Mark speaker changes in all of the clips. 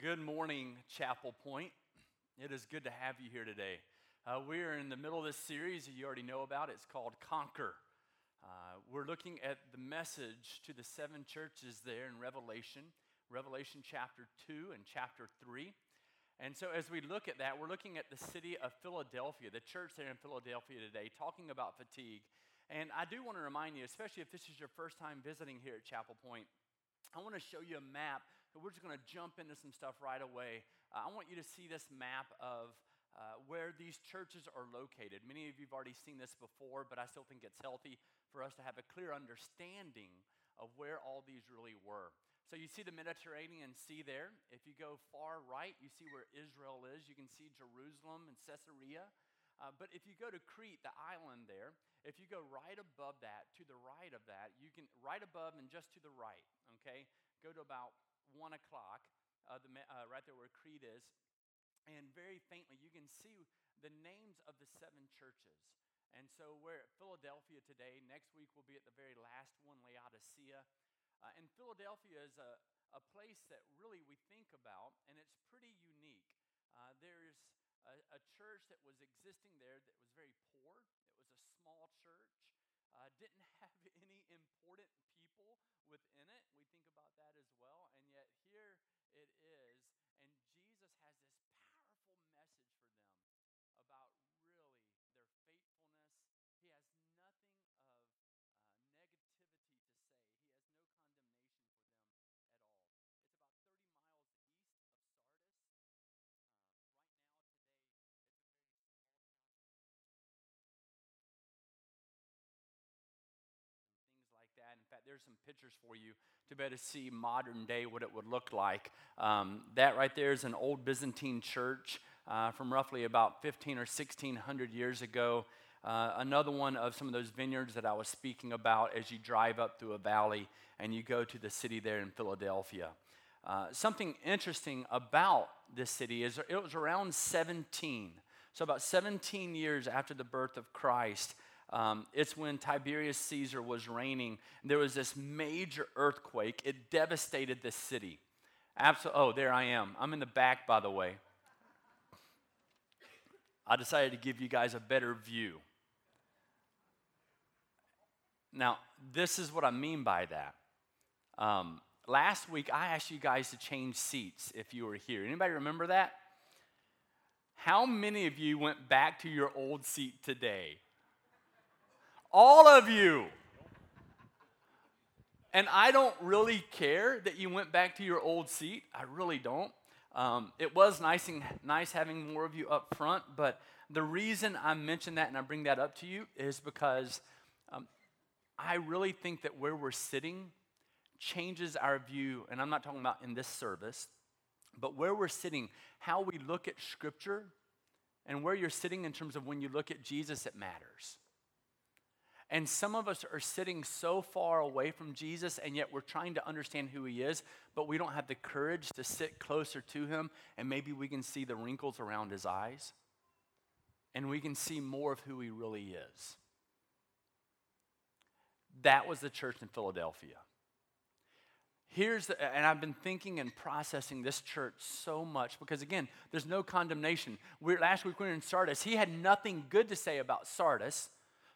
Speaker 1: good morning, Chapel Point. It is good to have you here today. Uh, we're in the middle of this series that you already know about. It's called Conquer. Uh, we're looking at the message to the seven churches there in Revelation, Revelation chapter 2 and chapter 3. And so, as we look at that, we're looking at the city of Philadelphia, the church there in Philadelphia today, talking about fatigue. And I do want to remind you, especially if this is your first time visiting here at Chapel Point, I want to show you a map we're just going to jump into some stuff right away. Uh, I want you to see this map of uh, where these churches are located. Many of you have already seen this before, but I still think it's healthy for us to have a clear understanding of where all these really were. So you see the Mediterranean Sea there. If you go far right, you see where Israel is. You can see Jerusalem and Caesarea. Uh, but if you go to Crete, the island there, if you go right above that, to the right of that, you can, right above and just to the right, okay, go to about 1 o'clock, uh, the, uh, right there where Crete is. And very faintly, you can see the names of the seven churches. And so we're at Philadelphia today. Next week, we'll be at the very last one, Laodicea. Uh, and Philadelphia is a, a place that really we think about, and it's pretty unique. Uh, there's a, a, church that was existing there that was very poor, it was a small church, uh, didn't have any important people within it. We think about that as well. And yet here it is. And Jesus has this powerful message for them about really their faithfulness. He has nothing of uh, negativity to say, he has no condemnation for them at all. It's about 30 miles east of Sardis. Uh, right now, today, it's a very like that. In fact, there's some pictures for you to better see modern day what it would look like. Um, that right there is an old Byzantine church uh, from roughly about 15 or 1600 years ago. Uh, another one of some of those vineyards that I was speaking about as you drive up through a valley and you go to the city there in Philadelphia. Uh, something interesting about this city is it was around 17. So, about 17 years after the birth of Christ, um, it's when Tiberius Caesar was reigning. There was this major earthquake. It devastated the city. Absolutely. Oh, there I am. I'm in the back, by the way. I decided to give you guys a better view. Now, this is what I mean by that. Um, last week, I asked you guys to change seats if you were here. Anybody remember that? How many of you went back to your old seat today? All of you. And I don't really care that you went back to your old seat. I really don't. Um, it was nice, and, nice having more of you up front, but the reason I mention that and I bring that up to you is because um, I really think that where we're sitting changes our view, and I'm not talking about in this service, but where we're sitting, how we look at Scripture, and where you're sitting in terms of when you look at Jesus, it matters. And some of us are sitting so far away from Jesus, and yet we're trying to understand who he is, but we don't have the courage to sit closer to him, and maybe we can see the wrinkles around his eyes, and we can see more of who he really is. That was the church in Philadelphia. Here's the, and I've been thinking and processing this church so much because again, there's no condemnation. We're, last week we were in Sardis. He had nothing good to say about Sardis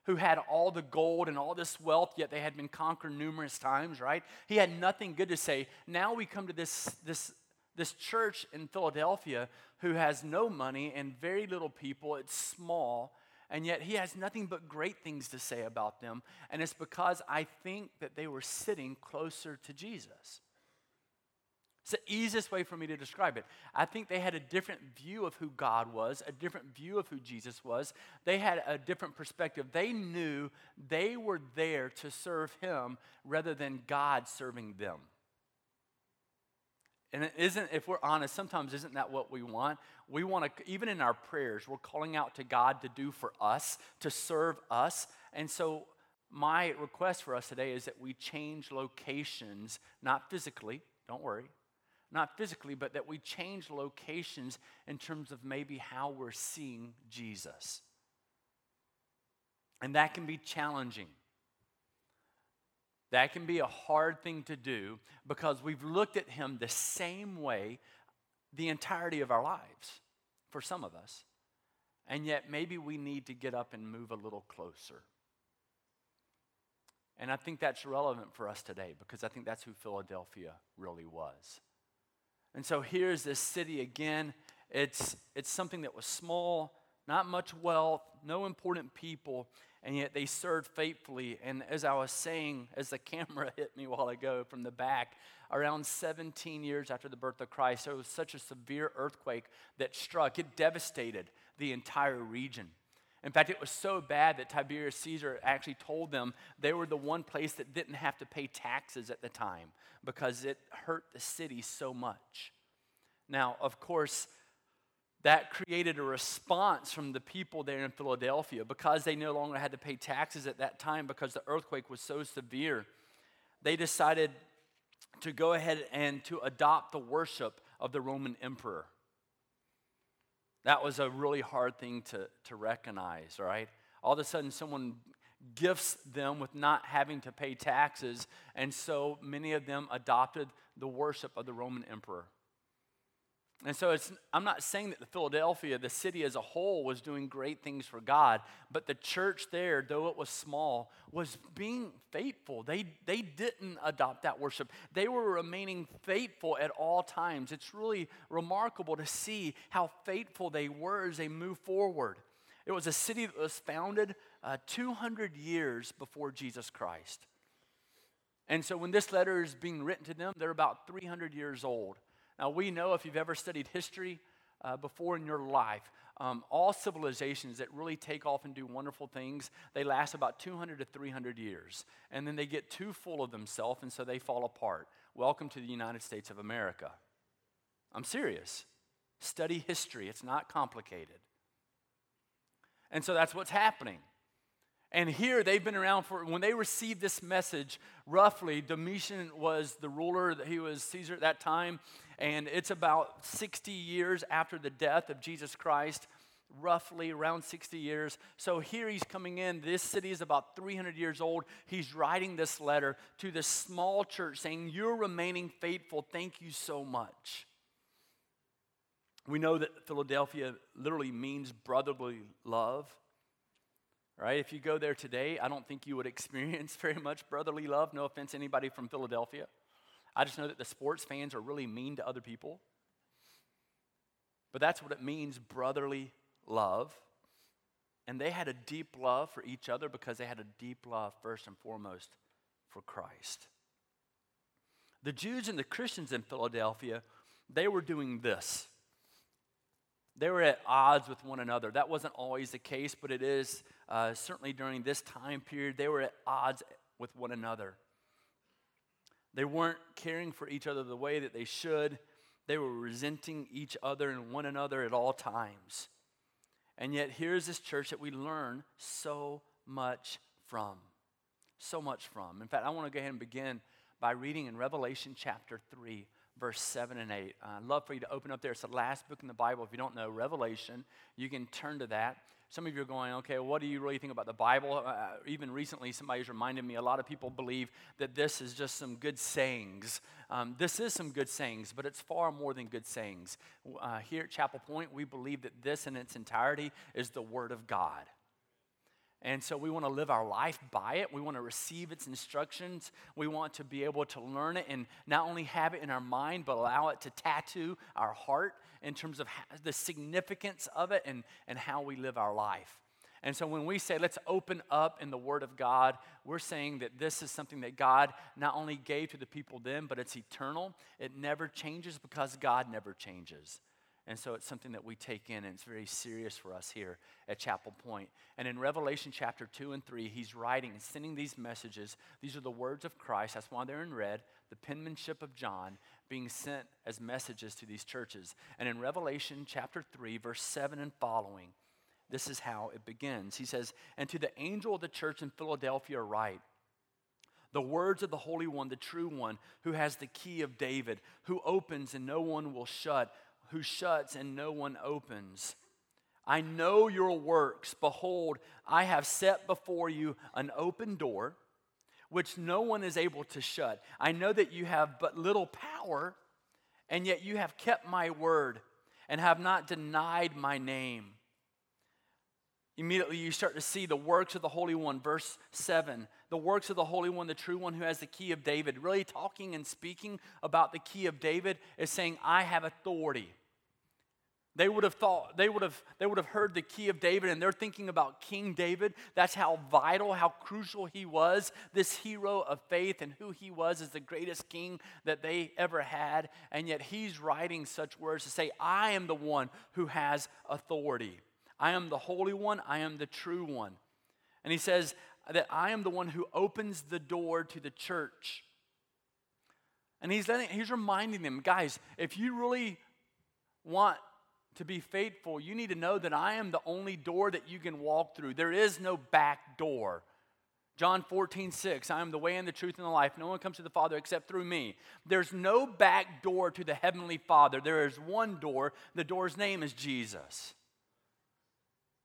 Speaker 1: who had all the gold and all this wealth, yet they had been conquered numerous times, right? He had nothing good to say. Now we come to this, this, this church in Philadelphia who has no money and very little people. It's small, and yet he has nothing but great things to say about them. And it's because I think that they were sitting closer to Jesus. It's the easiest way for me to describe it. I think they had a different view of who God was, a different view of who Jesus was. They had a different perspective. They knew they were there to serve Him rather than God serving them. And it isn't, if we're honest, sometimes isn't that what we want? We want to, even in our prayers, we're calling out to God to do for us, to serve us. And so, my request for us today is that we change locations, not physically, don't worry, not physically, but that we change locations in terms of maybe how we're seeing Jesus. And that can be challenging. That can be a hard thing to do because we've looked at him the same way the entirety of our lives for some of us. And yet, maybe we need to get up and move a little closer. And I think that's relevant for us today because I think that's who Philadelphia really was. And so here's this city again. It's, it's something that was small, not much wealth, no important people, and yet they served faithfully. And as I was saying, as the camera hit me while ago from the back, around 17 years after the birth of Christ, there was such a severe earthquake that struck. It devastated the entire region. In fact, it was so bad that Tiberius Caesar actually told them they were the one place that didn't have to pay taxes at the time because it hurt the city so much. Now, of course, that created a response from the people there in Philadelphia because they no longer had to pay taxes at that time because the earthquake was so severe. They decided to go ahead and to adopt the worship of the Roman emperor. That was a really hard thing to, to recognize, right? All of a sudden, someone gifts them with not having to pay taxes, and so many of them adopted the worship of the Roman emperor. And so I'm not saying that the Philadelphia, the city as a whole, was doing great things for God, but the church there, though it was small, was being faithful. They, they didn't adopt that worship, they were remaining faithful at all times. It's really remarkable to see how faithful they were as they move forward. It was a city that was founded uh, 200 years before Jesus Christ. And so when this letter is being written to them, they're about 300 years old. Now, we know if you've ever studied history uh, before in your life, um, all civilizations that really take off and do wonderful things, they last about 200 to 300 years. And then they get too full of themselves, and so they fall apart. Welcome to the United States of America. I'm serious. Study history, it's not complicated. And so that's what's happening. And here they've been around for, when they received this message, roughly, Domitian was the ruler, he was Caesar at that time, and it's about 60 years after the death of Jesus Christ, roughly around 60 years. So here he's coming in. This city is about 300 years old. He's writing this letter to this small church saying, You're remaining faithful. Thank you so much. We know that Philadelphia literally means brotherly love right? If you go there today, I don't think you would experience very much brotherly love. No offense anybody from Philadelphia. I just know that the sports fans are really mean to other people. But that's what it means brotherly love. And they had a deep love for each other because they had a deep love, first and foremost, for Christ. The Jews and the Christians in Philadelphia, they were doing this. They were at odds with one another. That wasn't always the case, but it is uh, certainly during this time period. They were at odds with one another. They weren't caring for each other the way that they should. They were resenting each other and one another at all times. And yet, here's this church that we learn so much from. So much from. In fact, I want to go ahead and begin by reading in Revelation chapter 3 verse 7 and 8. Uh, I'd love for you to open up there. It's the last book in the Bible. If you don't know Revelation, you can turn to that. Some of you are going, okay, what do you really think about the Bible? Uh, even recently, somebody's reminded me a lot of people believe that this is just some good sayings. Um, this is some good sayings, but it's far more than good sayings. Uh, here at Chapel Point, we believe that this in its entirety is the Word of God. And so we want to live our life by it. We want to receive its instructions. We want to be able to learn it and not only have it in our mind, but allow it to tattoo our heart in terms of the significance of it and, and how we live our life. And so when we say, let's open up in the Word of God, we're saying that this is something that God not only gave to the people then, but it's eternal. It never changes because God never changes. And so it's something that we take in, and it's very serious for us here at Chapel Point. And in Revelation chapter 2 and 3, he's writing and sending these messages. These are the words of Christ. That's why they're in red, the penmanship of John being sent as messages to these churches. And in Revelation chapter 3, verse 7 and following, this is how it begins. He says, And to the angel of the church in Philadelphia, write, the words of the Holy One, the true one, who has the key of David, who opens and no one will shut who shuts and no one opens. I know your works. Behold, I have set before you an open door, which no one is able to shut. I know that you have but little power, and yet you have kept my word and have not denied my name. Immediately, you start to see the works of the Holy One, verse 7. The works of the Holy One, the true one who has the key of David. Really talking and speaking about the key of David is saying, I have authority. They would have thought, they would have, they would have heard the key of David, and they're thinking about King David. That's how vital, how crucial he was, this hero of faith, and who he was as the greatest king that they ever had. And yet he's writing such words to say, I am the one who has authority. I am the Holy One, I am the true one. And he says that I am the one who opens the door to the church. And he's, letting, he's reminding them, guys, if you really want to be faithful, you need to know that I am the only door that you can walk through. There is no back door. John 14, 6, I am the way and the truth and the life. No one comes to the Father except through me. There's no back door to the Heavenly Father. There is one door. The door's name is Jesus.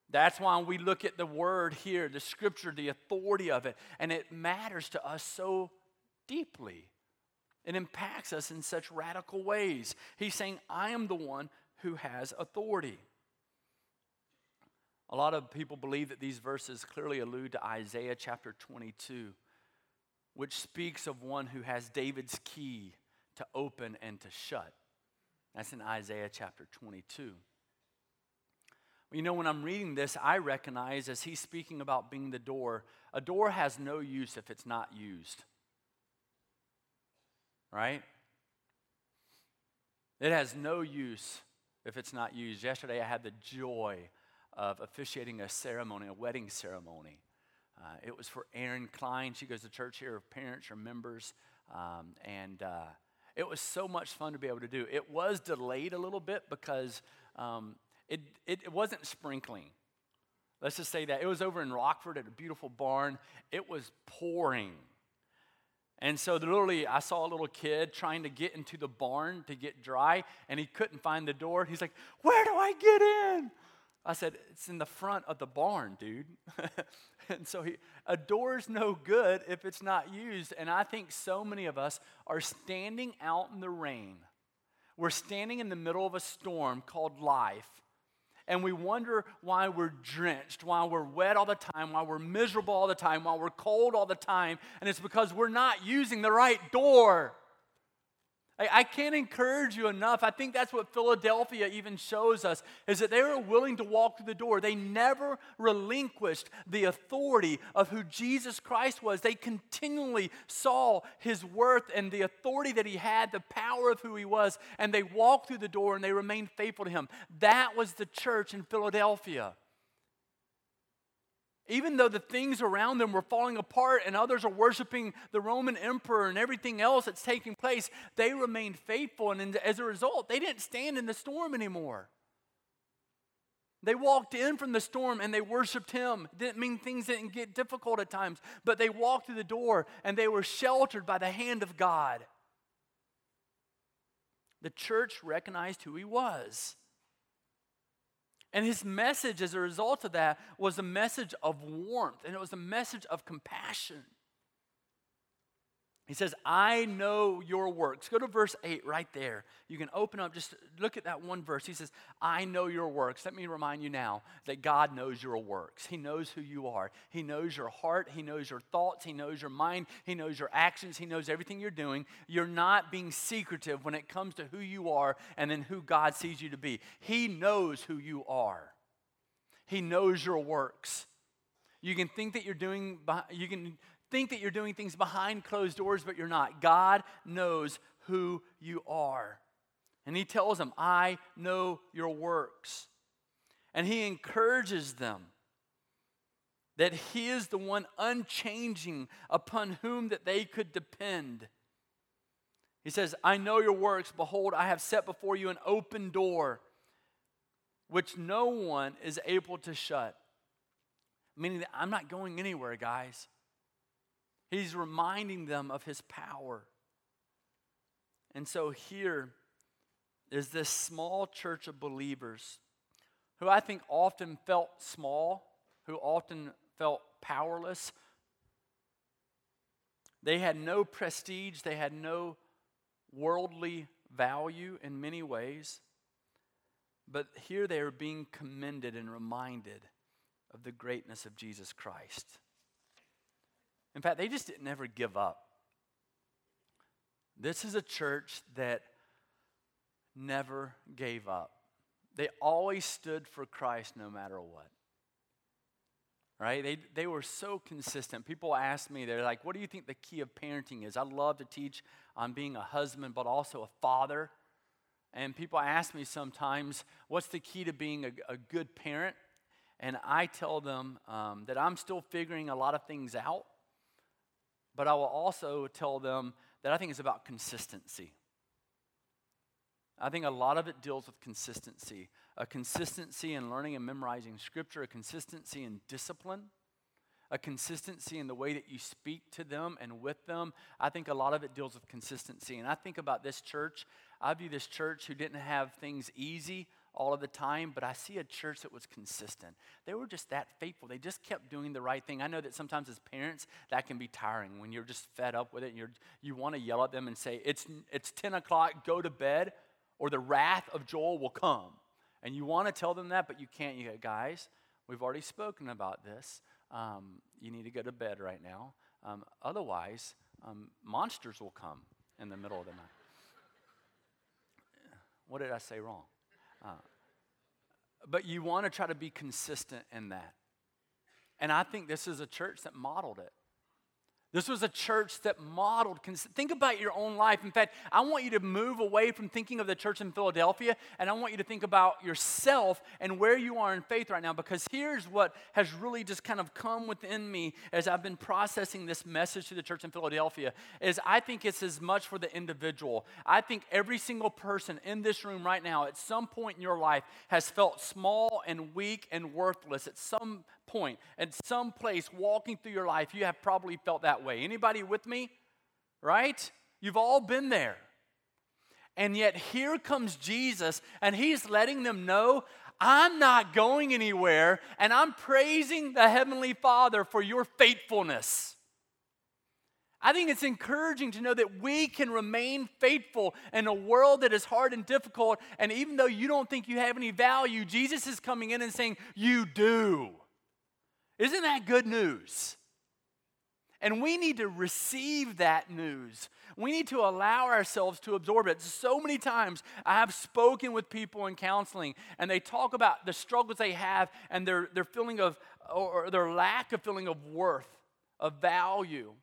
Speaker 1: That's why we look at the word here, the scripture, the authority of it, and it matters to us so deeply. It impacts us in such radical ways. He's saying, I am the one who has authority. A lot of people believe that these verses clearly allude to Isaiah chapter 22, which speaks of one who has David's key to open and to shut. That's in Isaiah chapter 22. You know, when I'm reading this, I recognize as he's speaking about being the door, a door has no use if it's not used. Right? It has no use if it's not used. Yesterday, I had the joy of officiating a ceremony, a wedding ceremony. Uh, it was for Erin Klein. She goes to church here. Her parents are members. Um, and uh, it was so much fun to be able to do. It was delayed a little bit because um, it, it, it wasn't sprinkling. Let's just say that. It was over in Rockford at a beautiful barn. It was pouring. And so literally, I saw a little kid trying to get into the barn to get dry, and he couldn't find the door. He's like, Where do I get in? I said, It's in the front of the barn, dude. and so he, a door's no good if it's not used. And I think so many of us are standing out in the rain. We're standing in the middle of a storm called life and we wonder why we're drenched, why we're wet all the time, why we're miserable all the time, why we're cold all the time, and it's because we're not using the right door. I, can't encourage you enough. I think that's what Philadelphia even shows us is that they were willing to walk through the door. They never relinquished the authority of who Jesus Christ was. They continually saw his worth and the authority that he had, the power of who he was, and they walked through the door and they remained faithful to him. That was the church in Philadelphia. Even though the things around them were falling apart and others are worshiping the Roman emperor and everything else that's taking place, they remained faithful. And as a result, they didn't stand in the storm anymore. They walked in from the storm and they worshiped him. Didn't mean things didn't get difficult at times, but they walked through the door and they were sheltered by the hand of God. The church recognized who he was. And his message as a result of that was a message of warmth and it was a message of compassion. He says, I know your works. Go to verse 8 right there. You can open up, just look at that one verse. He says, I know your works. Let me remind you now that God knows your works. He knows who you are. He knows your heart. He knows your thoughts. He knows your mind. He knows your actions. He knows everything you're doing. You're not being secretive when it comes to who you are and then who God sees you to be. He knows who you are, He knows your works. You can think that you're doing, you can think that you're doing things behind closed doors, but you're not. God knows who you are. And He tells them, I know your works. And He encourages them that He is the one unchanging upon whom that they could depend. He says, I know your works. Behold, I have set before you an open door which no one is able to shut. Meaning that I'm not going anywhere, guys. He's reminding them of his power. And so here is this small church of believers who I think often felt small, who often felt powerless. They had no prestige, they had no worldly value in many ways, but here they are being commended and reminded of the greatness of Jesus Christ. In fact, they just didn't ever give up. This is a church that never gave up. They always stood for Christ no matter what. Right? They, they were so consistent. People ask me, they're like, what do you think the key of parenting is? I love to teach on being a husband, but also a father. And people ask me sometimes, what's the key to being a, a good parent? And I tell them um, that I'm still figuring a lot of things out, but I will also tell them that I think it's about consistency. I think a lot of it deals with consistency a consistency in learning and memorizing scripture, a consistency in discipline, a consistency in the way that you speak to them and with them. I think a lot of it deals with consistency. And I think about this church. I view this church who didn't have things easy all of the time, but I see a church that was consistent. They were just that faithful. They just kept doing the right thing. I know that sometimes as parents, that can be tiring when you're just fed up with it and you're, you want to yell at them and say, it's, it's 10 o'clock, go to bed, or the wrath of Joel will come. And you want to tell them that, but you can't. You go, guys, we've already spoken about this. Um, you need to go to bed right now. Um, otherwise, um, monsters will come in the middle of the night. What did I say wrong? Uh, but you want to try to be consistent in that. And I think this is a church that modeled it. This was a church that modeled. Think about your own life. In fact, I want you to move away from thinking of the church in Philadelphia, and I want you to think about yourself and where you are in faith right now, because here's what has really just kind of come within me as I've been processing this message to the church in Philadelphia. Is I think it's as much for the individual. I think every single person in this room right now, at some point in your life, has felt small and weak and worthless at some point, at some place walking through your life, you have probably felt that way. Anybody with me? Right? You've all been there. And yet here comes Jesus, and he's letting them know I'm not going anywhere, and I'm praising the Heavenly Father for your faithfulness. I think it's encouraging to know that we can remain faithful in a world that is hard and difficult. And even though you don't think you have any value, Jesus is coming in and saying, You do. Isn't that good news? And we need to receive that news. We need to allow ourselves to absorb it. So many times I have spoken with people in counseling and they talk about the struggles they have and their, their feeling of, or their lack of feeling of worth, of value.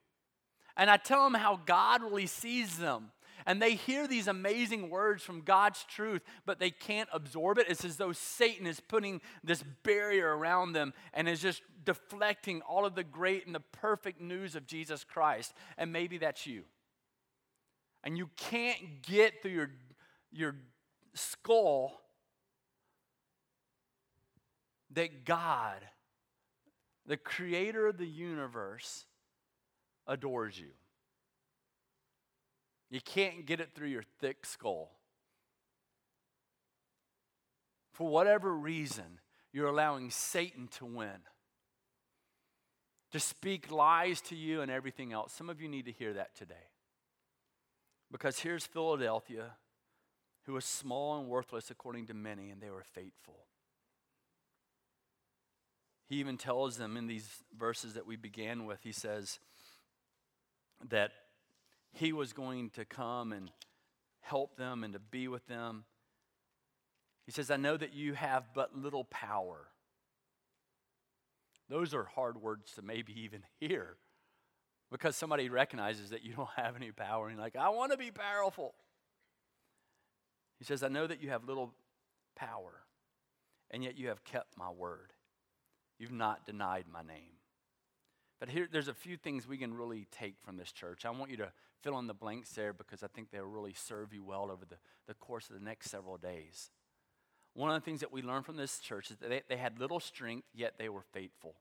Speaker 1: And I tell them how God really sees them. And they hear these amazing words from God's truth, but they can't absorb it. It's as though Satan is putting this barrier around them and is just deflecting all of the great and the perfect news of Jesus Christ. And maybe that's you. And you can't get through your, your skull that God, the creator of the universe, adores you. You can't get it through your thick skull. For whatever reason, you're allowing Satan to win, to speak lies to you and everything else. Some of you need to hear that today. Because here's Philadelphia, who was small and worthless according to many, and they were faithful. He even tells them in these verses that we began with, he says that he was going to come and help them and to be with them. He says, I know that you have but little power. Those are hard words to maybe even hear because somebody recognizes that you don't have any power and you're like, I want to be powerful. He says, I know that you have little power, and yet you have kept my word. You've not denied my name. But here, there's a few things we can really take from this church. I want you to fill in the blanks there because I think they'll really serve you well over the, the course of the next several days. One of the things that we learned from this church is that they, they had little strength, yet they were faithful.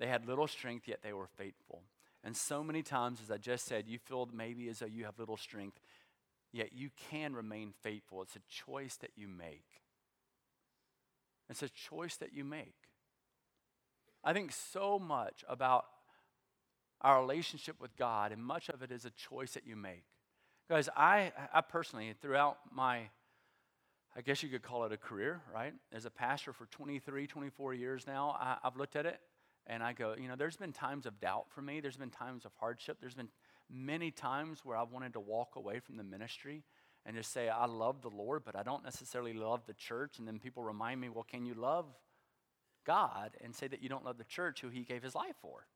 Speaker 1: They had little strength, yet they were faithful. And so many times, as I just said, you feel maybe as though you have little strength, yet you can remain faithful. It's a choice that you make. It's a choice that you make. I think so much about our relationship with God, and much of it is a choice that you make. Guys, I, I personally, throughout my, I guess you could call it a career, right? As a pastor for 23, 24 years now, I, I've looked at it and I go, you know, there's been times of doubt for me. There's been times of hardship. There's been many times where I've wanted to walk away from the ministry and just say, I love the Lord, but I don't necessarily love the church. And then people remind me, well, can you love God and say that you don't love the church who He gave His life for?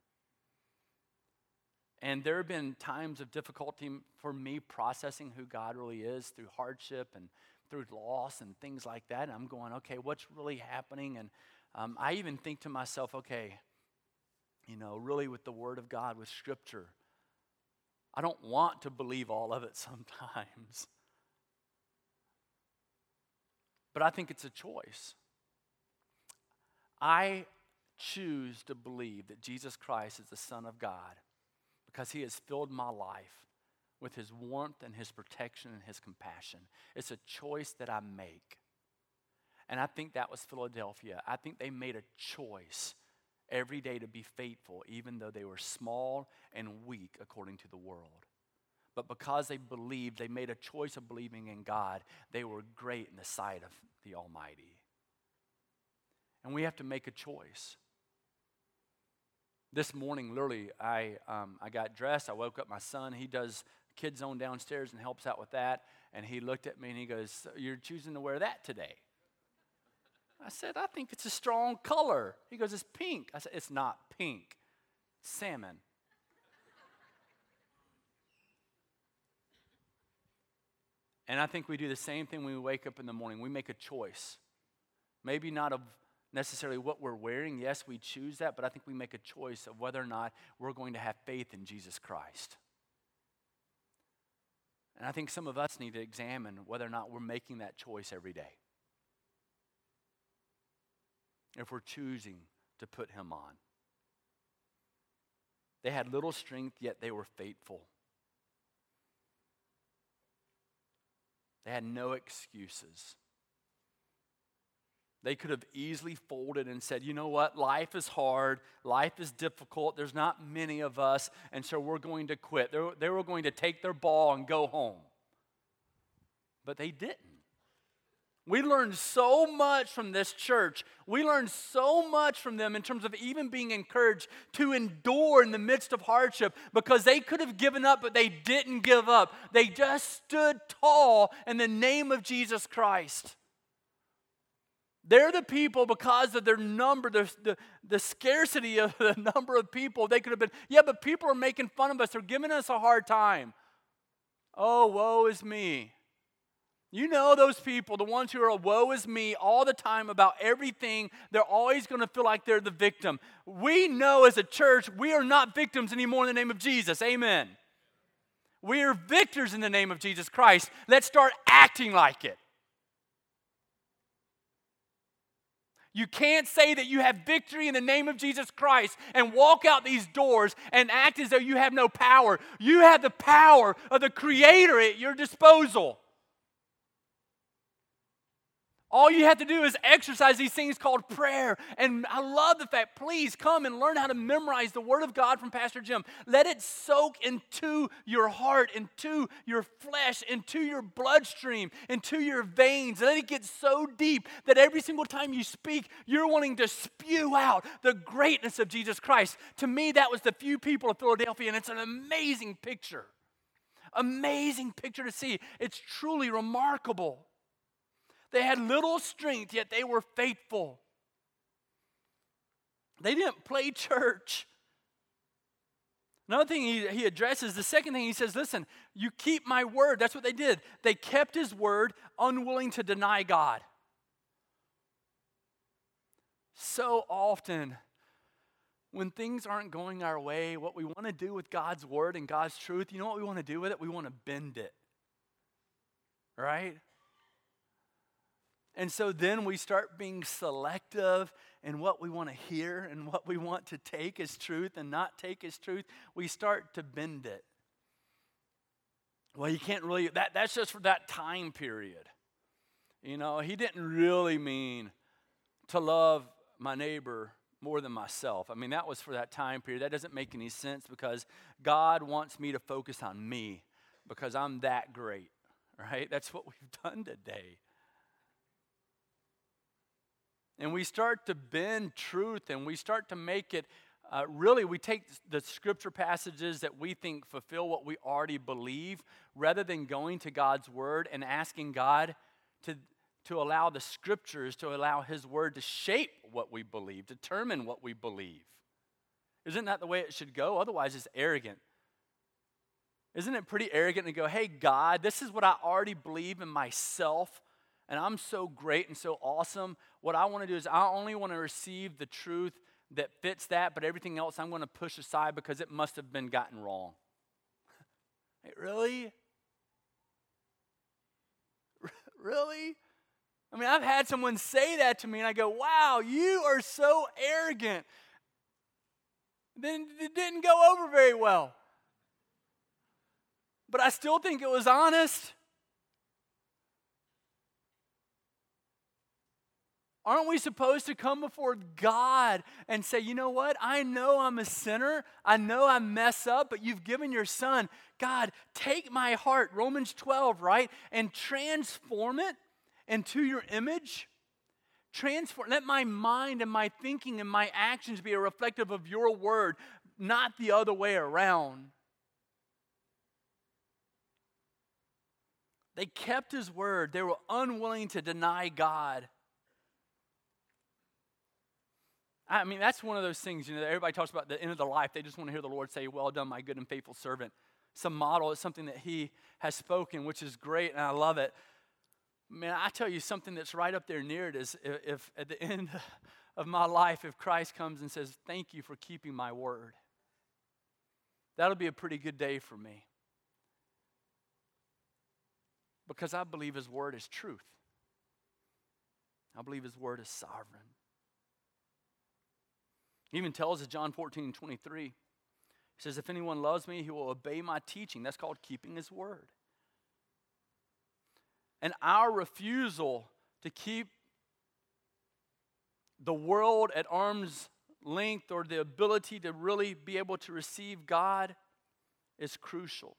Speaker 1: And there have been times of difficulty for me processing who God really is through hardship and through loss and things like that. And I'm going, okay, what's really happening? And um, I even think to myself, okay, you know, really with the Word of God, with Scripture, I don't want to believe all of it sometimes. But I think it's a choice. I choose to believe that Jesus Christ is the Son of God because He has filled my life with His warmth and His protection and His compassion. It's a choice that I make. And I think that was Philadelphia. I think they made a choice every day to be faithful, even though they were small and weak according to the world. But because they believed, they made a choice of believing in God, they were great in the sight of the Almighty. And we have to make a choice. This morning, literally, I, um, I got dressed. I woke up my son. He does kids zone downstairs and helps out with that. And he looked at me and he goes, You're choosing to wear that today. I said, I think it's a strong color. He goes, It's pink. I said, It's not pink, salmon. And I think we do the same thing when we wake up in the morning. We make a choice. Maybe not of necessarily what we're wearing. Yes, we choose that, but I think we make a choice of whether or not we're going to have faith in Jesus Christ. And I think some of us need to examine whether or not we're making that choice every day. If we're choosing to put Him on. They had little strength, yet they were faithful. They had no excuses. They could have easily folded and said, you know what, life is hard, life is difficult, there's not many of us, and so we're going to quit. They were, they were going to take their ball and go home. But they didn't. We learned so much from this church. We learned so much from them in terms of even being encouraged to endure in the midst of hardship because they could have given up, but they didn't give up. They just stood tall in the name of Jesus Christ. They're the people because of their number, the, the, the, scarcity of the number of people. They could have been, yeah, but people are making fun of us. They're giving us a hard time. Oh, woe is me. You know those people, the ones who are woe is me all the time about everything. They're always going to feel like they're the victim. We know as a church, we are not victims anymore in the name of Jesus. Amen. We are victors in the name of Jesus Christ. Let's start acting like it. You can't say that you have victory in the name of Jesus Christ and walk out these doors and act as though you have no power. You have the power of the Creator at your disposal. All you have to do is exercise these things called prayer. And I love the fact, please come and learn how to memorize the Word of God from Pastor Jim. Let it soak into your heart, into your flesh, into your bloodstream, into your veins. Let it get so deep that every single time you speak, you're wanting to spew out the greatness of Jesus Christ. To me, that was the few people of Philadelphia, and it's an amazing picture. Amazing picture to see. It's truly remarkable. They had little strength, yet they were faithful. They didn't play church. Another thing he, he addresses, the second thing he says, listen, you keep my word. That's what they did. They kept his word, unwilling to deny God. So often, when things aren't going our way, what we want to do with God's word and God's truth, you know what we want to do with it? We want to bend it. Right? And so then we start being selective in what we want to hear and what we want to take as truth and not take as truth. We start to bend it. Well, you can't really, that, that's just for that time period. You know, he didn't really mean to love my neighbor more than myself. I mean, that was for that time period. That doesn't make any sense because God wants me to focus on me because I'm that great, right? That's what we've done today. And we start to bend truth and we start to make it uh, really, we take the scripture passages that we think fulfill what we already believe rather than going to God's word and asking God to, to allow the scriptures, to allow His word to shape what we believe, determine what we believe. Isn't that the way it should go? Otherwise, it's arrogant. Isn't it pretty arrogant to go, hey, God, this is what I already believe in myself, and I'm so great and so awesome. What I want to do is I only want to receive the truth that fits that, but everything else I'm going to push aside because it must have been gotten wrong. really? really? I mean, I've had someone say that to me, and I go, wow, you are so arrogant. Then it didn't go over very well. But I still think it was honest. Aren't we supposed to come before God and say, you know what? I know I'm a sinner. I know I mess up, but you've given your son. God, take my heart, Romans 12, right? And transform it into your image. Transform, let my mind and my thinking and my actions be a reflective of your word, not the other way around. They kept his word, they were unwilling to deny God. I mean, that's one of those things, you know, everybody talks about the end of the life. They just want to hear the Lord say, Well done, my good and faithful servant. Some model, it's something that He has spoken, which is great, and I love it. Man, I tell you something that's right up there near it is if, if at the end of my life, if Christ comes and says, Thank you for keeping my word, that'll be a pretty good day for me. Because I believe His word is truth, I believe His word is sovereign. He even tells us, John 14, 23, he says, If anyone loves me, he will obey my teaching. That's called keeping his word. And our refusal to keep the world at arm's length or the ability to really be able to receive God is crucial.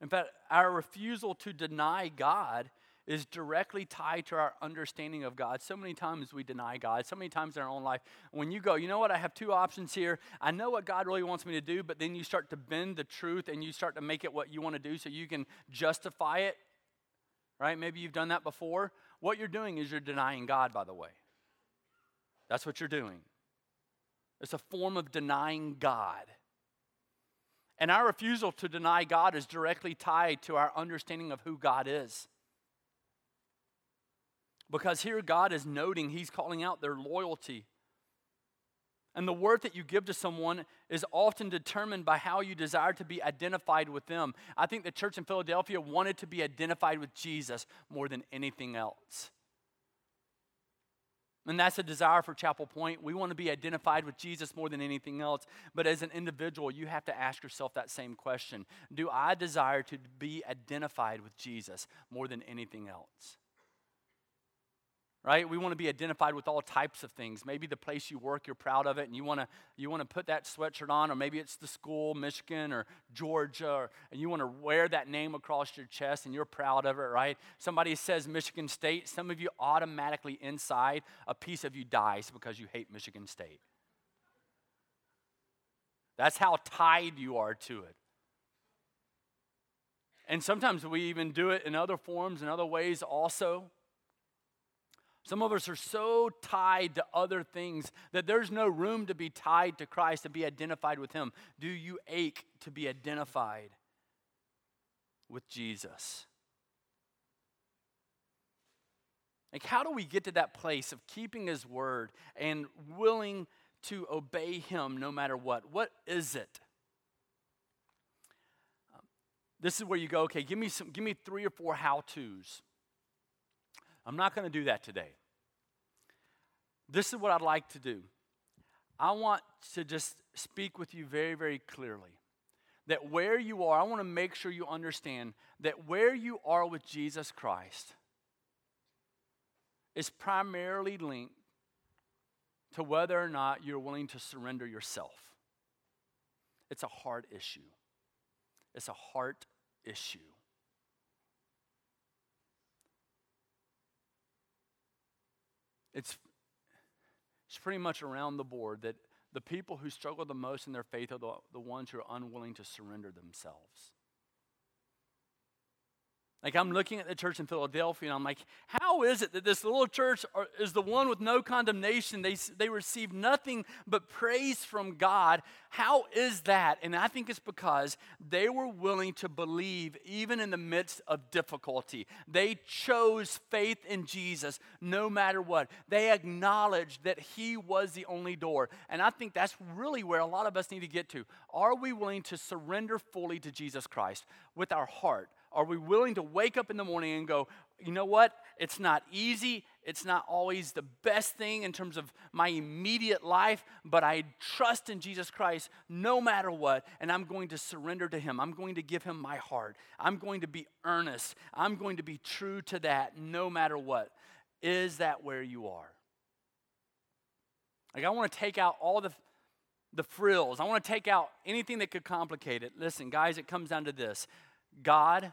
Speaker 1: In fact, our refusal to deny God is directly tied to our understanding of God. So many times we deny God, so many times in our own life. When you go, you know what, I have two options here. I know what God really wants me to do, but then you start to bend the truth and you start to make it what you want to do so you can justify it, right? Maybe you've done that before. What you're doing is you're denying God, by the way. That's what you're doing. It's a form of denying God. And our refusal to deny God is directly tied to our understanding of who God is. Because here God is noting, He's calling out their loyalty. And the worth that you give to someone is often determined by how you desire to be identified with them. I think the church in Philadelphia wanted to be identified with Jesus more than anything else. And that's a desire for Chapel Point. We want to be identified with Jesus more than anything else. But as an individual, you have to ask yourself that same question Do I desire to be identified with Jesus more than anything else? Right? We want to be identified with all types of things. Maybe the place you work, you're proud of it, and you want to you want to put that sweatshirt on, or maybe it's the school, Michigan or Georgia, or, and you want to wear that name across your chest, and you're proud of it, right? Somebody says Michigan State, some of you automatically inside a piece of you dies because you hate Michigan State. That's how tied you are to it. And sometimes we even do it in other forms, in other ways also. Some of us are so tied to other things that there's no room to be tied to Christ, to be identified with Him. Do you ache to be identified with Jesus? Like, how do we get to that place of keeping His word and willing to obey Him no matter what? What is it? Um, this is where you go, okay, give me, some, give me three or four how to's. I'm not going to do that today. This is what I'd like to do. I want to just speak with you very, very clearly. That where you are, I want to make sure you understand that where you are with Jesus Christ is primarily linked to whether or not you're willing to surrender yourself. It's a hard issue. it's a heart issue. It's, it's pretty much around the board that the people who struggle the most in their faith are the, the ones who are unwilling to surrender themselves. Like, I'm looking at the church in Philadelphia and I'm like, how is it that this little church are, is the one with no condemnation? They, they receive nothing but praise from God. How is that? And I think it's because they were willing to believe even in the midst of difficulty. They chose faith in Jesus no matter what. They acknowledged that He was the only door. And I think that's really where a lot of us need to get to. Are we willing to surrender fully to Jesus Christ with our heart? Are we willing to wake up in the morning and go, you know what? It's not easy. It's not always the best thing in terms of my immediate life, but I trust in Jesus Christ no matter what, and I'm going to surrender to Him. I'm going to give Him my heart. I'm going to be earnest. I'm going to be true to that no matter what. Is that where you are? Like, I want to take out all the, the frills, I want to take out anything that could complicate it. Listen, guys, it comes down to this God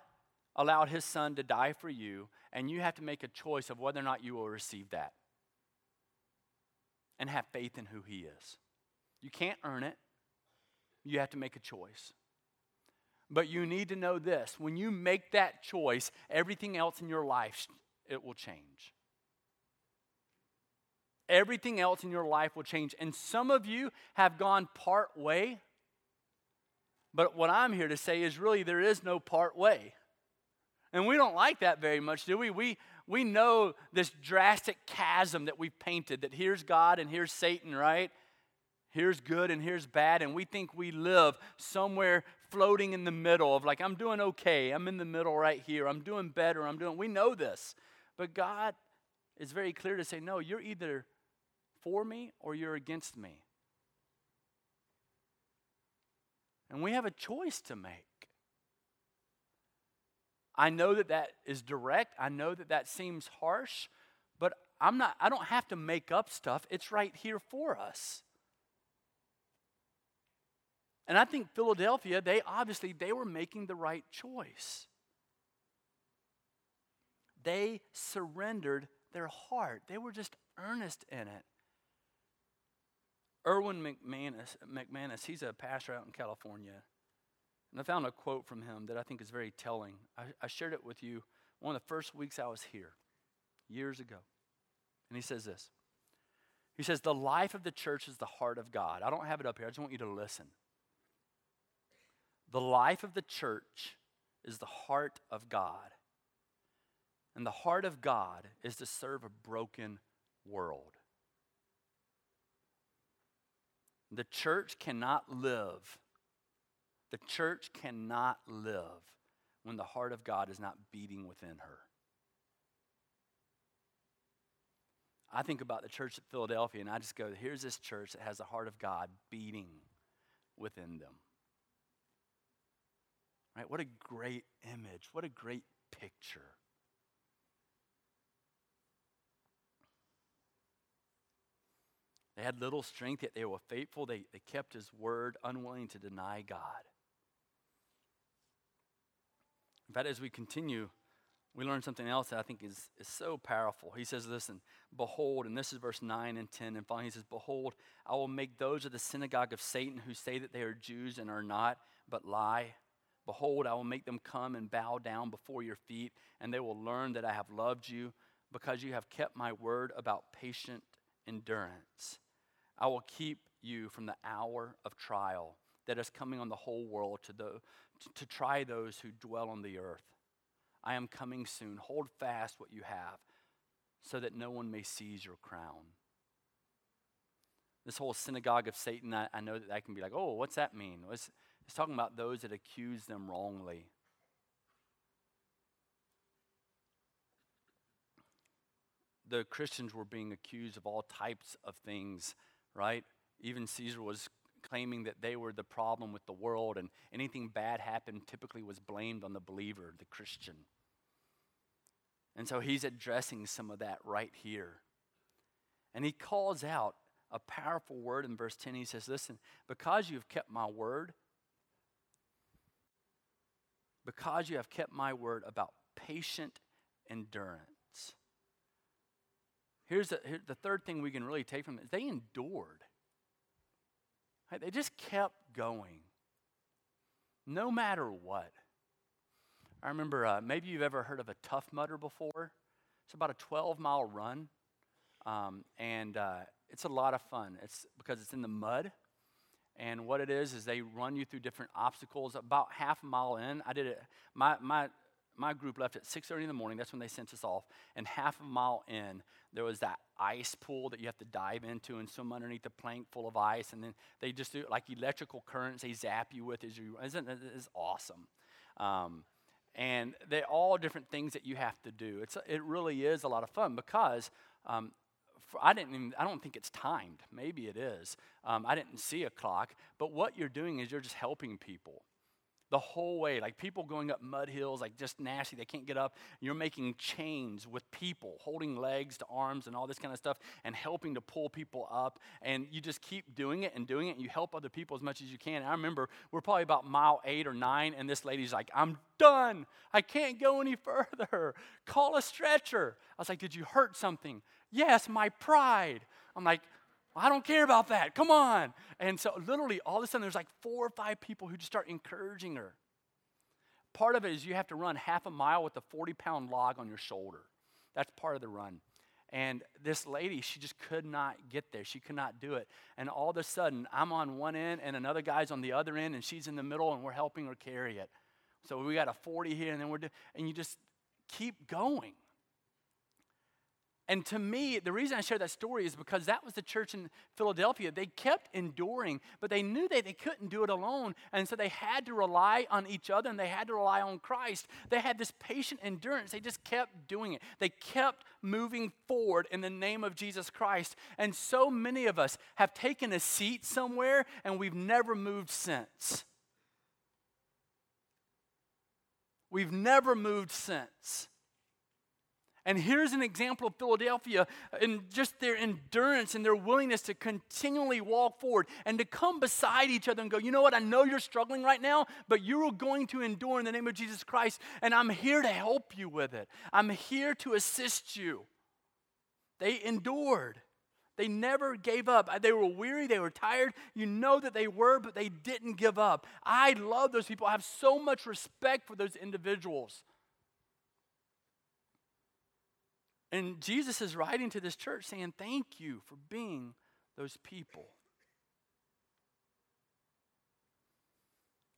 Speaker 1: allowed his son to die for you, and you have to make a choice of whether or not you will receive that and have faith in who he is. You can't earn it, you have to make a choice. But you need to know this when you make that choice, everything else in your life it will change. Everything else in your life will change. And some of you have gone part way. But what I'm here to say is really there is no part way. And we don't like that very much, do we? We, we know this drastic chasm that we've painted that here's God and here's Satan, right? Here's good and here's bad. And we think we live somewhere floating in the middle of like, I'm doing okay. I'm in the middle right here. I'm doing better. I'm doing, we know this. But God is very clear to say, no, you're either for me or you're against me. And we have a choice to make. I know that that is direct. I know that that seems harsh, but I'm not I don't have to make up stuff. It's right here for us. And I think Philadelphia, they obviously they were making the right choice. They surrendered their heart. They were just earnest in it. Erwin McManus, McManus, he's a pastor out in California. And I found a quote from him that I think is very telling. I, I shared it with you one of the first weeks I was here, years ago. And he says this He says, The life of the church is the heart of God. I don't have it up here, I just want you to listen. The life of the church is the heart of God. And the heart of God is to serve a broken world. The church cannot live the church cannot live when the heart of God is not beating within her. I think about the church at Philadelphia and I just go, here's this church that has the heart of God beating within them. Right? What a great image. What a great picture. They had little strength, yet they were faithful. They, they kept his word, unwilling to deny God. In fact, as we continue, we learn something else that I think is, is so powerful. He says, Listen, behold, and this is verse 9 and 10, and finally he says, Behold, I will make those of the synagogue of Satan who say that they are Jews and are not, but lie. Behold, I will make them come and bow down before your feet, and they will learn that I have loved you because you have kept my word about patient endurance. I will keep you from the hour of trial that is coming on the whole world to, the, to try those who dwell on the earth. I am coming soon. Hold fast what you have so that no one may seize your crown. This whole synagogue of Satan, I, I know that that can be like, oh, what's that mean? It's, it's talking about those that accuse them wrongly. The Christians were being accused of all types of things, right? Even Caesar was claiming that they were the problem with the world, and anything bad happened typically was blamed on the believer, the Christian. And so he's addressing some of that right here. And he calls out a powerful word in verse 10. He says, Listen, because you've kept my word, because you have kept my word about patient endurance. Here's the, here, the third thing we can really take from it. They endured. Right? They just kept going. No matter what. I remember uh, maybe you've ever heard of a Tough Mudder before. It's about a 12 mile run. Um, and uh, it's a lot of fun. It's because it's in the mud. And what it is is they run you through different obstacles. About half a mile in, I did it. My my my group left at 6:30 in the morning. That's when they sent us off. And half a mile in, there was that ice pool that you have to dive into and swim underneath the plank full of ice. And then they just do like electrical currents. They zap you with as you. Isn't is awesome? Um, and they're all different things that you have to do. It's it really is a lot of fun because um, I didn't even, I don't think it's timed. Maybe it is. Um, I didn't see a clock. But what you're doing is you're just helping people the whole way. Like people going up mud hills, like just nasty, they can't get up. You're making chains with people, holding legs to arms and all this kind of stuff, and helping to pull people up. And you just keep doing it and doing it, and you help other people as much as you can. And I remember we're probably about mile eight or nine, and this lady's like, I'm done. I can't go any further. Call a stretcher. I was like, Did you hurt something? Yes, my pride. I'm like, I don't care about that. Come on. And so, literally, all of a sudden, there's like four or five people who just start encouraging her. Part of it is you have to run half a mile with a 40 pound log on your shoulder. That's part of the run. And this lady, she just could not get there. She could not do it. And all of a sudden, I'm on one end and another guy's on the other end, and she's in the middle, and we're helping her carry it. So we got a 40 here, and then we're, do- and you just keep going. And to me, the reason I share that story is because that was the church in Philadelphia. They kept enduring, but they knew that they couldn't do it alone. And so they had to rely on each other and they had to rely on Christ. They had this patient endurance. They just kept doing it. They kept moving forward in the name of Jesus Christ. And so many of us have taken a seat somewhere and we've never moved since. We've never moved since. And here's an example of Philadelphia and just their endurance and their willingness to continually walk forward and to come beside each other and go, you know what, I know you're struggling right now, but you're going to endure in the name of Jesus Christ, and I'm here to help you with it. I'm here to assist you. They endured. They never gave up. They were weary, they were tired. You know that they were, but they didn't give up. I love those people. I have so much respect for those individuals. And Jesus is writing to this church saying, Thank you for being those people.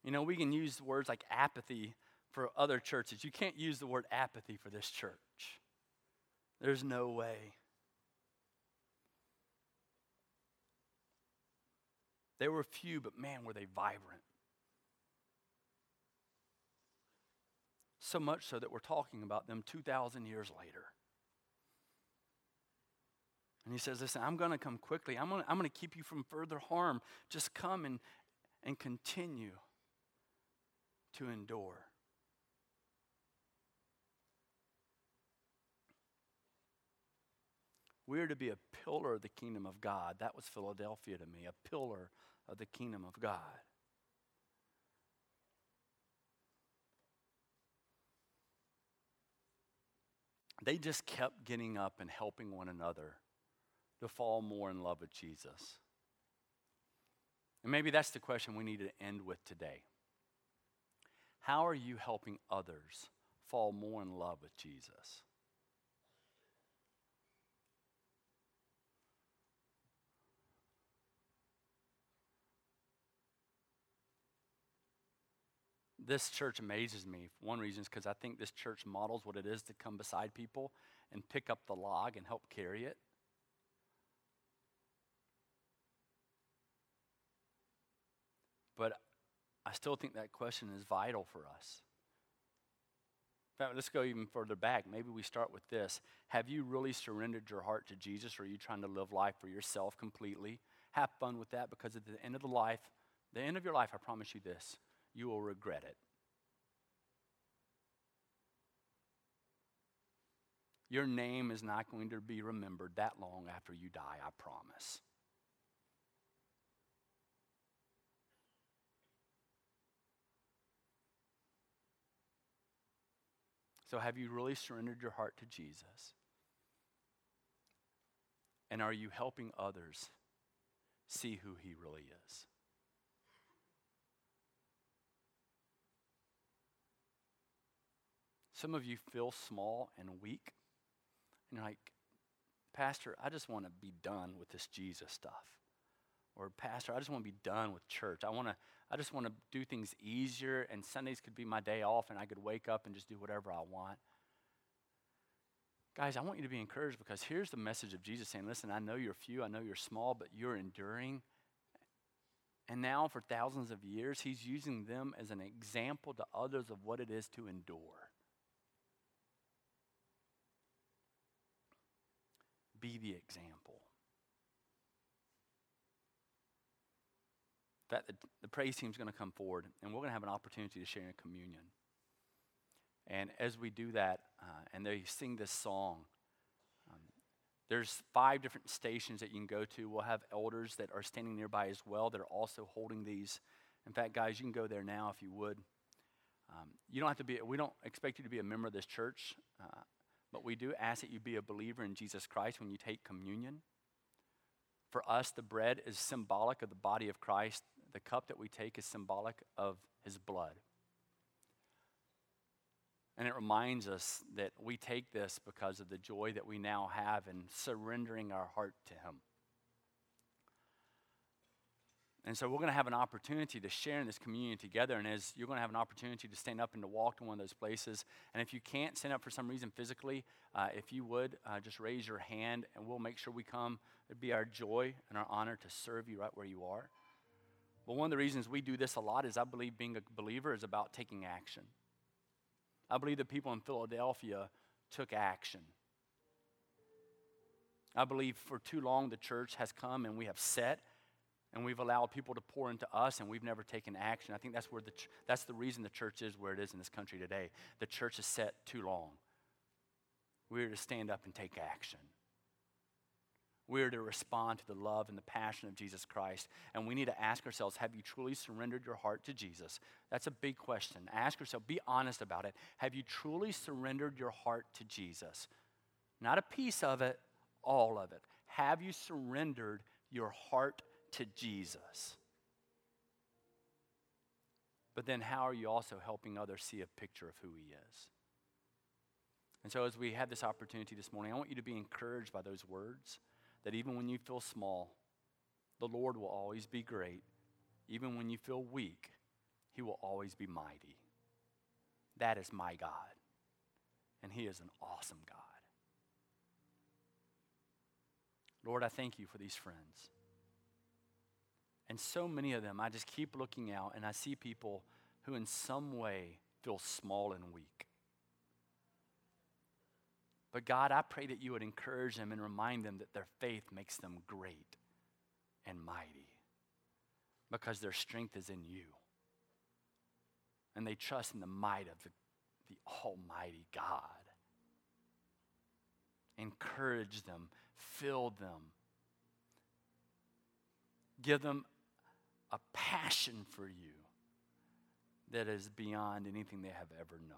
Speaker 1: You know, we can use words like apathy for other churches. You can't use the word apathy for this church. There's no way. They were few, but man, were they vibrant. So much so that we're talking about them 2,000 years later. And he says, Listen, I'm going to come quickly. I'm going to keep you from further harm. Just come and, and continue to endure. We're to be a pillar of the kingdom of God. That was Philadelphia to me, a pillar of the kingdom of God. They just kept getting up and helping one another to fall more in love with Jesus? And maybe that's the question we need to end with today. How are you helping others fall more in love with Jesus? This church amazes me. One reason is because I think this church models what it is to come beside people and pick up the log and help carry it. But I still think that question is vital for us. In fact, let's go even further back. Maybe we start with this. Have you really surrendered your heart to Jesus, or are you trying to live life for yourself completely? Have fun with that because at the end of the life, the end of your life, I promise you this, you will regret it. Your name is not going to be remembered that long after you die, I promise. So, have you really surrendered your heart to Jesus? And are you helping others see who He really is? Some of you feel small and weak. And you're like, Pastor, I just want to be done with this Jesus stuff. Or, Pastor, I just want to be done with church. I, want to, I just want to do things easier, and Sundays could be my day off, and I could wake up and just do whatever I want. Guys, I want you to be encouraged because here's the message of Jesus saying, Listen, I know you're few, I know you're small, but you're enduring. And now, for thousands of years, He's using them as an example to others of what it is to endure. Be the example. That the, the praise team is going to come forward, and we're going to have an opportunity to share in communion. And as we do that, uh, and they sing this song, um, there's five different stations that you can go to. We'll have elders that are standing nearby as well that are also holding these. In fact, guys, you can go there now if you would. Um, you don't have to be, we don't expect you to be a member of this church. Uh, but we do ask that you be a believer in Jesus Christ when you take communion. For us, the bread is symbolic of the body of Christ. The cup that we take is symbolic of his blood. And it reminds us that we take this because of the joy that we now have in surrendering our heart to him. And so we're going to have an opportunity to share in this communion together. And as you're going to have an opportunity to stand up and to walk to one of those places. And if you can't stand up for some reason physically, uh, if you would, uh, just raise your hand and we'll make sure we come. It'd be our joy and our honor to serve you right where you are. But one of the reasons we do this a lot is I believe being a believer is about taking action. I believe the people in Philadelphia took action. I believe for too long the church has come and we have set and we've allowed people to pour into us and we've never taken action. I think that's where the that's the reason the church is where it is in this country today. The church is set too long. We're to stand up and take action. We're to respond to the love and the passion of Jesus Christ. And we need to ask ourselves have you truly surrendered your heart to Jesus? That's a big question. Ask yourself, be honest about it. Have you truly surrendered your heart to Jesus? Not a piece of it, all of it. Have you surrendered your heart to Jesus. But then, how are you also helping others see a picture of who He is? And so, as we have this opportunity this morning, I want you to be encouraged by those words that even when you feel small, the Lord will always be great. Even when you feel weak, He will always be mighty. That is my God. And He is an awesome God. Lord, I thank you for these friends. And so many of them, I just keep looking out and I see people who, in some way, feel small and weak. But God, I pray that you would encourage them and remind them that their faith makes them great and mighty because their strength is in you. And they trust in the might of the, the Almighty God. Encourage them, fill them, give them a passion for you that is beyond anything they have ever known.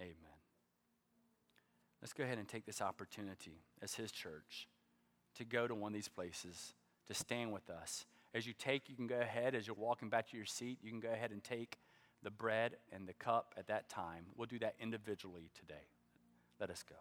Speaker 1: Amen. Let's go ahead and take this opportunity as His church to go to one of these places, to stand with us. As you take, you can go ahead, as you're walking back to your seat, you can go ahead and take the bread and the cup at that time. We'll do that individually today. Let us go.